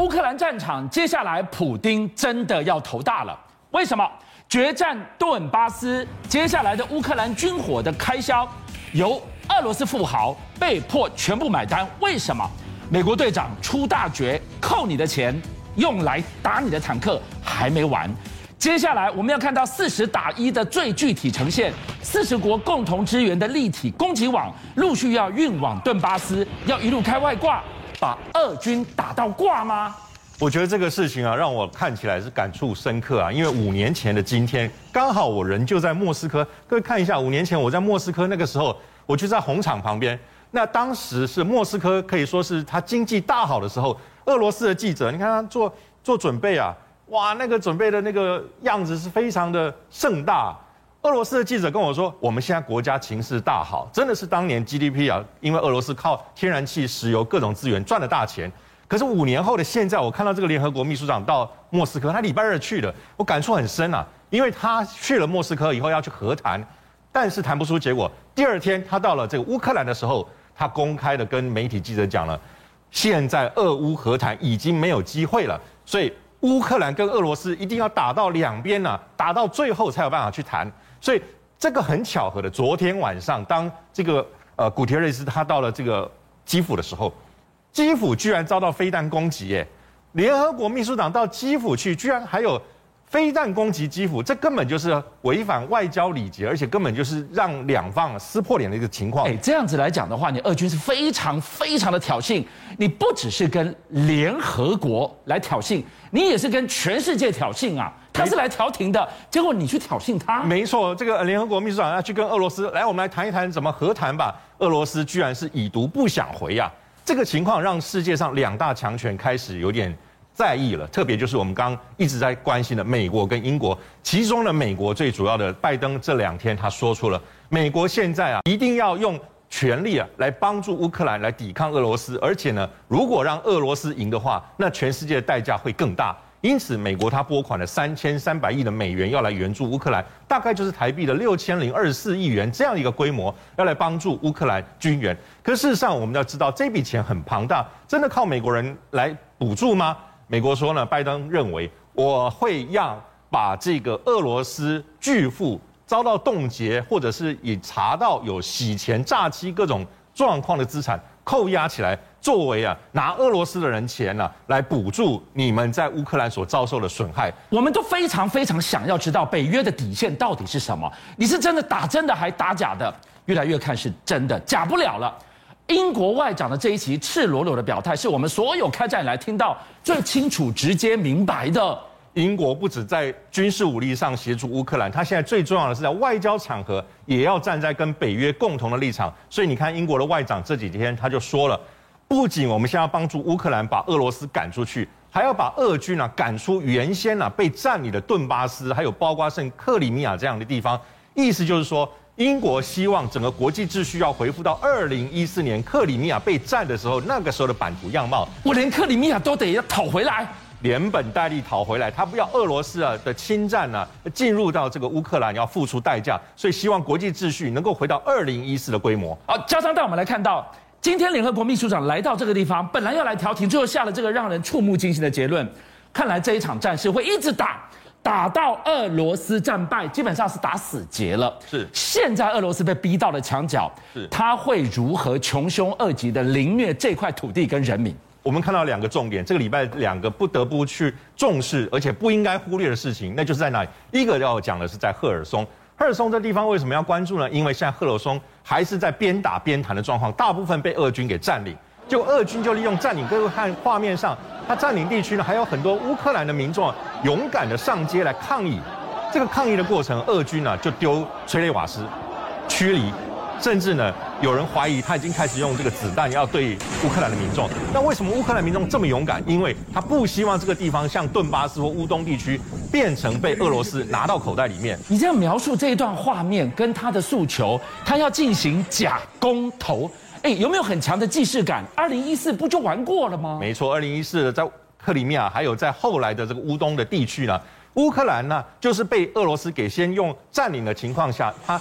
乌克兰战场接下来普丁真的要头大了。为什么？决战顿巴斯，接下来的乌克兰军火的开销由俄罗斯富豪被迫全部买单。为什么？美国队长出大绝，扣你的钱用来打你的坦克还没完。接下来我们要看到四十打一的最具体呈现，四十国共同支援的立体攻击网陆续要运往顿巴斯，要一路开外挂，把俄军打到挂吗？我觉得这个事情啊，让我看起来是感触深刻啊。因为五年前的今天，刚好我人就在莫斯科。各位看一下，五年前我在莫斯科那个时候，我就在红场旁边。那当时是莫斯科可以说是他经济大好的时候。俄罗斯的记者，你看他做做准备啊，哇，那个准备的那个样子是非常的盛大。俄罗斯的记者跟我说，我们现在国家情势大好，真的是当年 GDP 啊，因为俄罗斯靠天然气、石油各种资源赚了大钱。可是五年后的现在，我看到这个联合国秘书长到莫斯科，他礼拜二去的，我感触很深啊，因为他去了莫斯科以后要去和谈，但是谈不出结果。第二天他到了这个乌克兰的时候，他公开的跟媒体记者讲了，现在俄乌和谈已经没有机会了，所以乌克兰跟俄罗斯一定要打到两边呢，打到最后才有办法去谈。所以这个很巧合的，昨天晚上当这个呃古铁瑞斯他到了这个基辅的时候。基辅居然遭到飞弹攻击，耶！联合国秘书长到基辅去，居然还有飞弹攻击基辅，这根本就是违反外交礼节，而且根本就是让两方撕破脸的一个情况。哎，这样子来讲的话，你俄军是非常非常的挑衅，你不只是跟联合国来挑衅，你也是跟全世界挑衅啊！他是来调停的，结果你去挑衅他。没错，这个联合国秘书长要去跟俄罗斯来，我们来谈一谈怎么和谈吧。俄罗斯居然是已读不想回呀！这个情况让世界上两大强权开始有点在意了，特别就是我们刚刚一直在关心的美国跟英国，其中的美国最主要的拜登这两天他说出了，美国现在啊一定要用权力啊来帮助乌克兰来抵抗俄罗斯，而且呢，如果让俄罗斯赢的话，那全世界的代价会更大。因此，美国它拨款了三千三百亿的美元要来援助乌克兰，大概就是台币的六千零二十四亿元这样一个规模，要来帮助乌克兰军援。可事实上，我们要知道这笔钱很庞大，真的靠美国人来补助吗？美国说呢，拜登认为我会让把这个俄罗斯巨富遭到冻结，或者是已查到有洗钱、诈欺各种状况的资产扣押起来。作为啊，拿俄罗斯的人钱呢、啊，来补助你们在乌克兰所遭受的损害，我们都非常非常想要知道北约的底线到底是什么？你是真的打真的还打假的？越来越看是真的，假不了了。英国外长的这一期赤裸裸的表态，是我们所有开战以来听到最清楚、直接、明白的。英国不止在军事武力上协助乌克兰，他现在最重要的是在外交场合也要站在跟北约共同的立场。所以你看，英国的外长这几天他就说了。不仅我们现在要帮助乌克兰把俄罗斯赶出去，还要把俄军啊赶出原先啊被占领的顿巴斯，还有包括圣克里米亚这样的地方。意思就是说，英国希望整个国际秩序要恢复到二零一四年克里米亚被占的时候，那个时候的版图样貌。我连克里米亚都得要讨回来，连本带利讨回来。他不要俄罗斯啊的侵占啊进入到这个乌克兰要付出代价，所以希望国际秩序能够回到二零一四的规模。好，加上带我们来看到。今天联合国秘书长来到这个地方，本来要来调停，最后下了这个让人触目惊心的结论。看来这一场战事会一直打，打到俄罗斯战败，基本上是打死结了。是，现在俄罗斯被逼到了墙角，是，他会如何穷凶恶极的凌虐这块土地跟人民？我们看到两个重点，这个礼拜两个不得不去重视，而且不应该忽略的事情，那就是在哪里？一个要讲的是在赫尔松。赫尔松这地方为什么要关注呢？因为现在赫尔松还是在边打边谈的状况，大部分被俄军给占领。就俄军就利用占领，各位看画面上，他占领地区呢，还有很多乌克兰的民众勇敢的上街来抗议。这个抗议的过程，俄军呢就丢催泪瓦斯驱离。甚至呢，有人怀疑他已经开始用这个子弹要对乌克兰的民众。那为什么乌克兰民众这么勇敢？因为他不希望这个地方像顿巴斯或乌东地区变成被俄罗斯拿到口袋里面。你这样描述这一段画面跟他的诉求，他要进行假公投，哎，有没有很强的既视感？二零一四不就玩过了吗？没错，二零一四在克里米亚，还有在后来的这个乌东的地区呢，乌克兰呢就是被俄罗斯给先用占领的情况下，他。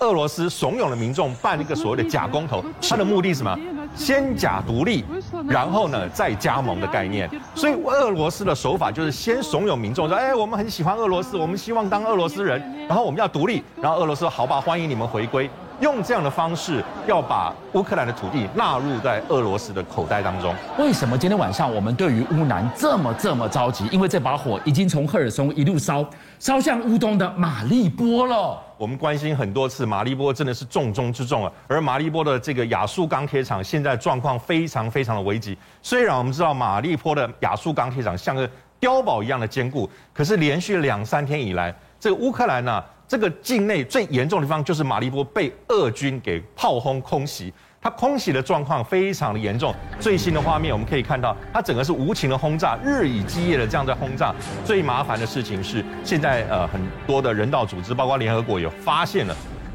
俄罗斯怂恿了民众办一个所谓的假公投，他的目的是什么？先假独立，然后呢再加盟的概念。所以俄罗斯的手法就是先怂恿民众说：“哎，我们很喜欢俄罗斯，我们希望当俄罗斯人，然后我们要独立。”然后俄罗斯说：“好吧，欢迎你们回归。”用这样的方式要把乌克兰的土地纳入在俄罗斯的口袋当中。为什么今天晚上我们对于乌南这么这么着急？因为这把火已经从赫尔松一路烧烧向乌东的马利波了。我们关心很多次，马利波真的是重中之重啊。而马利波的这个亚速钢铁厂现在状况非常非常的危急。虽然我们知道马利波的亚速钢铁厂像个碉堡一样的坚固，可是连续两三天以来，这个乌克兰呢、啊？这个境内最严重的地方就是马利波被俄军给炮轰空袭，它空袭的状况非常的严重。最新的画面我们可以看到，它整个是无情的轰炸，日以继夜的这样在轰炸。最麻烦的事情是，现在呃很多的人道组织，包括联合国有发现了，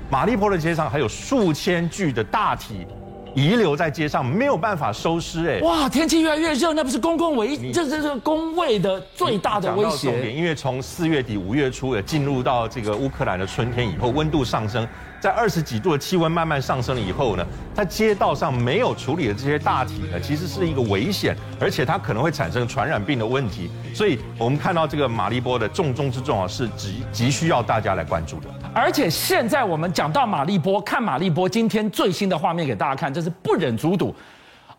马利波的街上还有数千具的大体。遗留在街上，没有办法收尸。哎，哇，天气越来越热，那不是公共卫，这这是公卫的最大的威胁。因为从四月底五月初也进入到这个乌克兰的春天以后，温度上升。在二十几度的气温慢慢上升了以后呢，在街道上没有处理的这些大体呢，其实是一个危险，而且它可能会产生传染病的问题。所以我们看到这个马利波的重中之重啊，是急急需要大家来关注的。而且现在我们讲到马利波，看马利波今天最新的画面给大家看，这是不忍卒睹。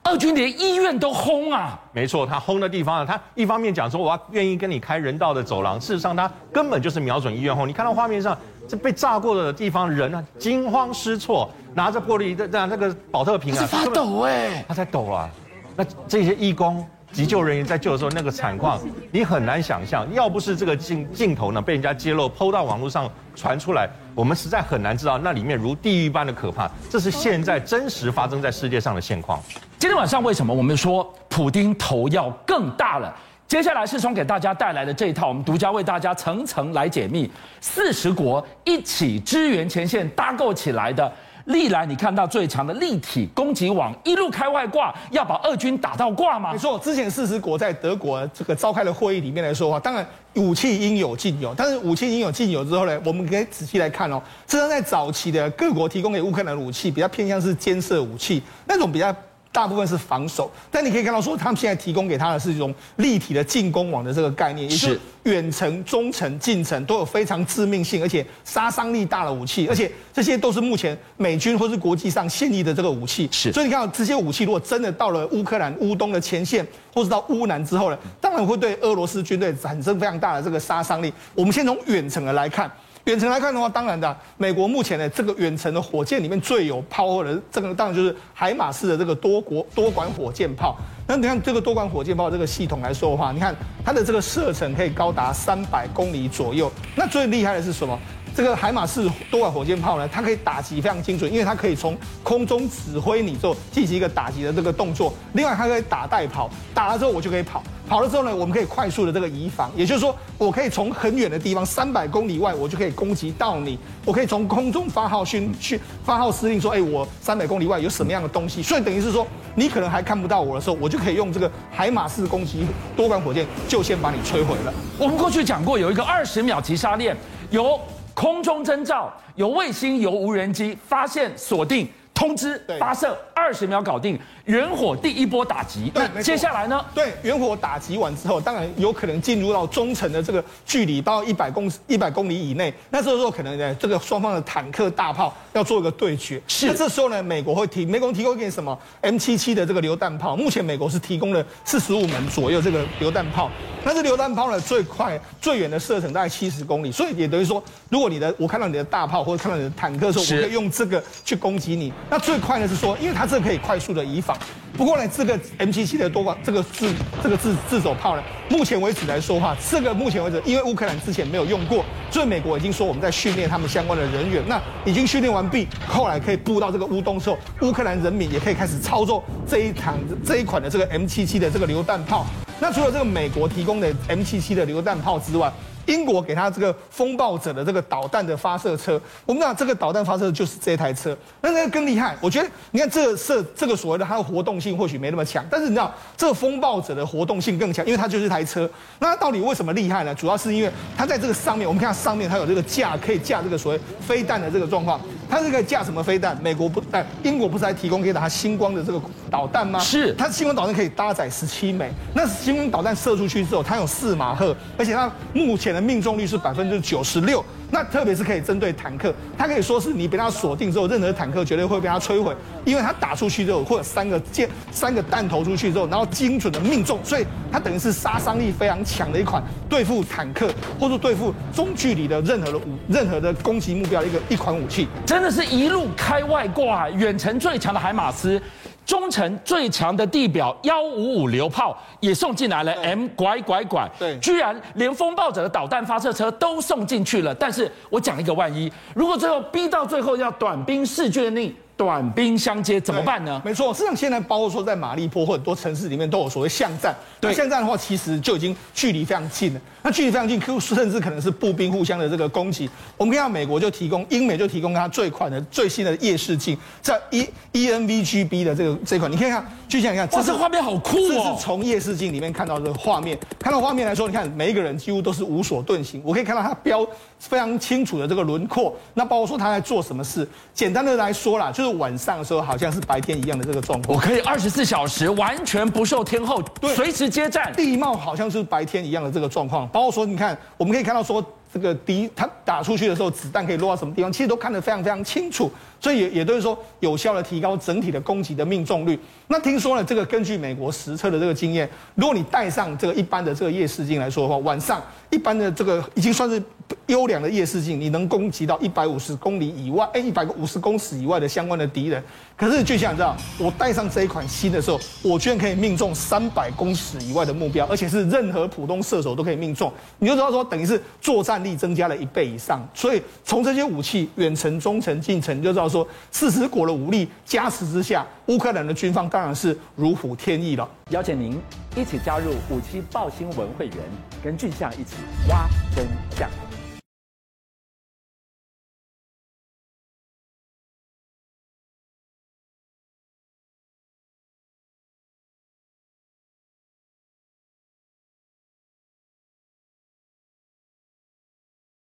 俄军连医院都轰啊！没错，他轰的地方啊，他一方面讲说我要愿意跟你开人道的走廊，事实上他根本就是瞄准医院轰。你看到画面上这被炸过的地方，人啊惊慌失措，拿着玻璃的那那个保特瓶啊，他发抖哎，他在抖啊。那这些义工。急救人员在救的时候，那个惨况你很难想象。要不是这个镜镜头呢被人家揭露、抛到网络上传出来，我们实在很难知道那里面如地狱般的可怕。这是现在真实发生在世界上的现况。今天晚上为什么我们说普丁头要更大了？接下来世聪给大家带来的这一套，我们独家为大家层层来解密。四十国一起支援前线搭构起来的。历来你看到最强的立体攻击网一路开外挂，要把俄军打到挂吗？没错，之前四十国在德国这个召开的会议里面来说话，当然武器应有尽有，但是武器应有尽有之后呢，我们可以仔细来看哦，这是在早期的各国提供给乌克兰的武器，比较偏向是监射武器，那种比较。大部分是防守，但你可以看到说，他们现在提供给他的是一种立体的进攻网的这个概念，也就是远程、中程、近程都有非常致命性，而且杀伤力大的武器，而且这些都是目前美军或是国际上现役的这个武器。是，所以你看到这些武器，如果真的到了乌克兰乌东的前线，或是到乌南之后呢，当然会对俄罗斯军队产生非常大的这个杀伤力。我们先从远程的来看。远程来看的话，当然的，美国目前的这个远程的火箭里面最有 power 的，这个当然就是海马式的这个多国多管火箭炮。那你看这个多管火箭炮这个系统来说的话，你看它的这个射程可以高达三百公里左右。那最厉害的是什么？这个海马式多管火箭炮呢，它可以打击非常精准，因为它可以从空中指挥你做进行一个打击的这个动作。另外，它可以打带跑，打了之后我就可以跑，跑了之后呢，我们可以快速的这个移防，也就是说，我可以从很远的地方，三百公里外，我就可以攻击到你。我可以从空中发号讯去发号施令，说，哎，我三百公里外有什么样的东西？所以等于是说，你可能还看不到我的时候，我就可以用这个海马式攻击多管火箭，就先把你摧毁了。我们过去讲过，有一个二十秒急杀链，由。空中征兆，由卫星、由无人机发现、锁定、通知、发射，二十秒搞定。远火第一波打击，那接下来呢？对，远火打击完之后，当然有可能进入到中程的这个距离，到一百公一百公里以内。那这时候可能呢，这个双方的坦克大炮要做一个对决。是。那这时候呢，美国会提，美国提供给什么？M 七七的这个榴弹炮。目前美国是提供了四十五门左右这个榴弹炮。那这榴弹炮呢，最快最远的射程大概七十公里，所以也等于说，如果你的我看到你的大炮或者看到你的坦克的时候，我可以用这个去攻击你。那最快呢是说，因为它这可以快速的移防。不过呢，这个 M77 的多管这个自这个自自走炮呢，目前为止来说哈，这个目前为止，因为乌克兰之前没有用过，所以美国已经说我们在训练他们相关的人员，那已经训练完毕，后来可以布到这个乌东之后，乌克兰人民也可以开始操作这一场这一款的这个 M77 的这个榴弹炮。那除了这个美国提供的 M77 的榴弹炮之外，英国给他这个风暴者的这个导弹的发射车。我们讲这个导弹发射就是这台车，那那个更厉害。我觉得你看这个设这个所谓的它的活动性或许没那么强，但是你知道这个风暴者的活动性更强，因为它就是一台车。那它到底为什么厉害呢？主要是因为它在这个上面，我们看上面它有这个架，可以架这个所谓飞弹的这个状况。它是可以架什么飞弹？美国不但，英国不是还提供给它星光的这个导弹吗？是，它星光导弹可以搭载十七枚。那星光导弹射出去之后，它有四马赫，而且它目前的命中率是百分之九十六。那特别是可以针对坦克，它可以说是你被它锁定之后，任何坦克绝对会被它摧毁，因为它打出去之后，或者三个箭、三个弹头出去之后，然后精准的命中，所以它等于是杀伤力非常强的一款对付坦克或者对付中距离的任何的武、任何的攻击目标的一个一款武器。真的是一路开外挂，远程最强的海马斯。中程最强的地表幺五五榴炮也送进来了，M 拐拐拐，对，居然连风暴者的导弹发射车都送进去了。但是我讲一个万一，如果最后逼到最后要短兵势均力。短兵相接怎么办呢？没错，实际上现在包括说在马利坡或很多城市里面都有所谓巷战。对，巷战的话其实就已经距离非常近了。那距离非常近，甚至可能是步兵互相的这个攻击。我们看到美国就提供，英美就提供它最款的最新的夜视镜，在 E E N V G B 的这个这款，你看看，就像你看，哇，这画面好酷哦！这是从夜视镜里面看到这个画面，看到画面来说，你看每一个人几乎都是无所遁形。我可以看到它标非常清楚的这个轮廓，那包括说他在做什么事。简单的来说啦，就是晚上的时候。好像是白天一样的这个状况，我可以二十四小时完全不受天候，对，随时接战。地貌好像是白天一样的这个状况，包括说，你看，我们可以看到说，这个敌他打出去的时候，子弹可以落到什么地方，其实都看得非常非常清楚，所以也也都是说有效的提高整体的攻击的命中率。那听说呢，这个根据美国实测的这个经验，如果你带上这个一般的这个夜视镜来说的话，晚上一般的这个已经算是。优良的夜视镜，你能攻击到一百五十公里以外，哎，一百五十公尺以外的相关的敌人。可是，就像你知道，我带上这一款新的时候，我居然可以命中三百公尺以外的目标，而且是任何普通射手都可以命中。你就知道说，等于是作战力增加了一倍以上。所以，从这些武器远程、中程、近程，就知道说，四十国的武力加持之下，乌克兰的军方当然是如虎添翼了。邀请您一起加入五七爆新闻会员，跟俊相一起挖真相。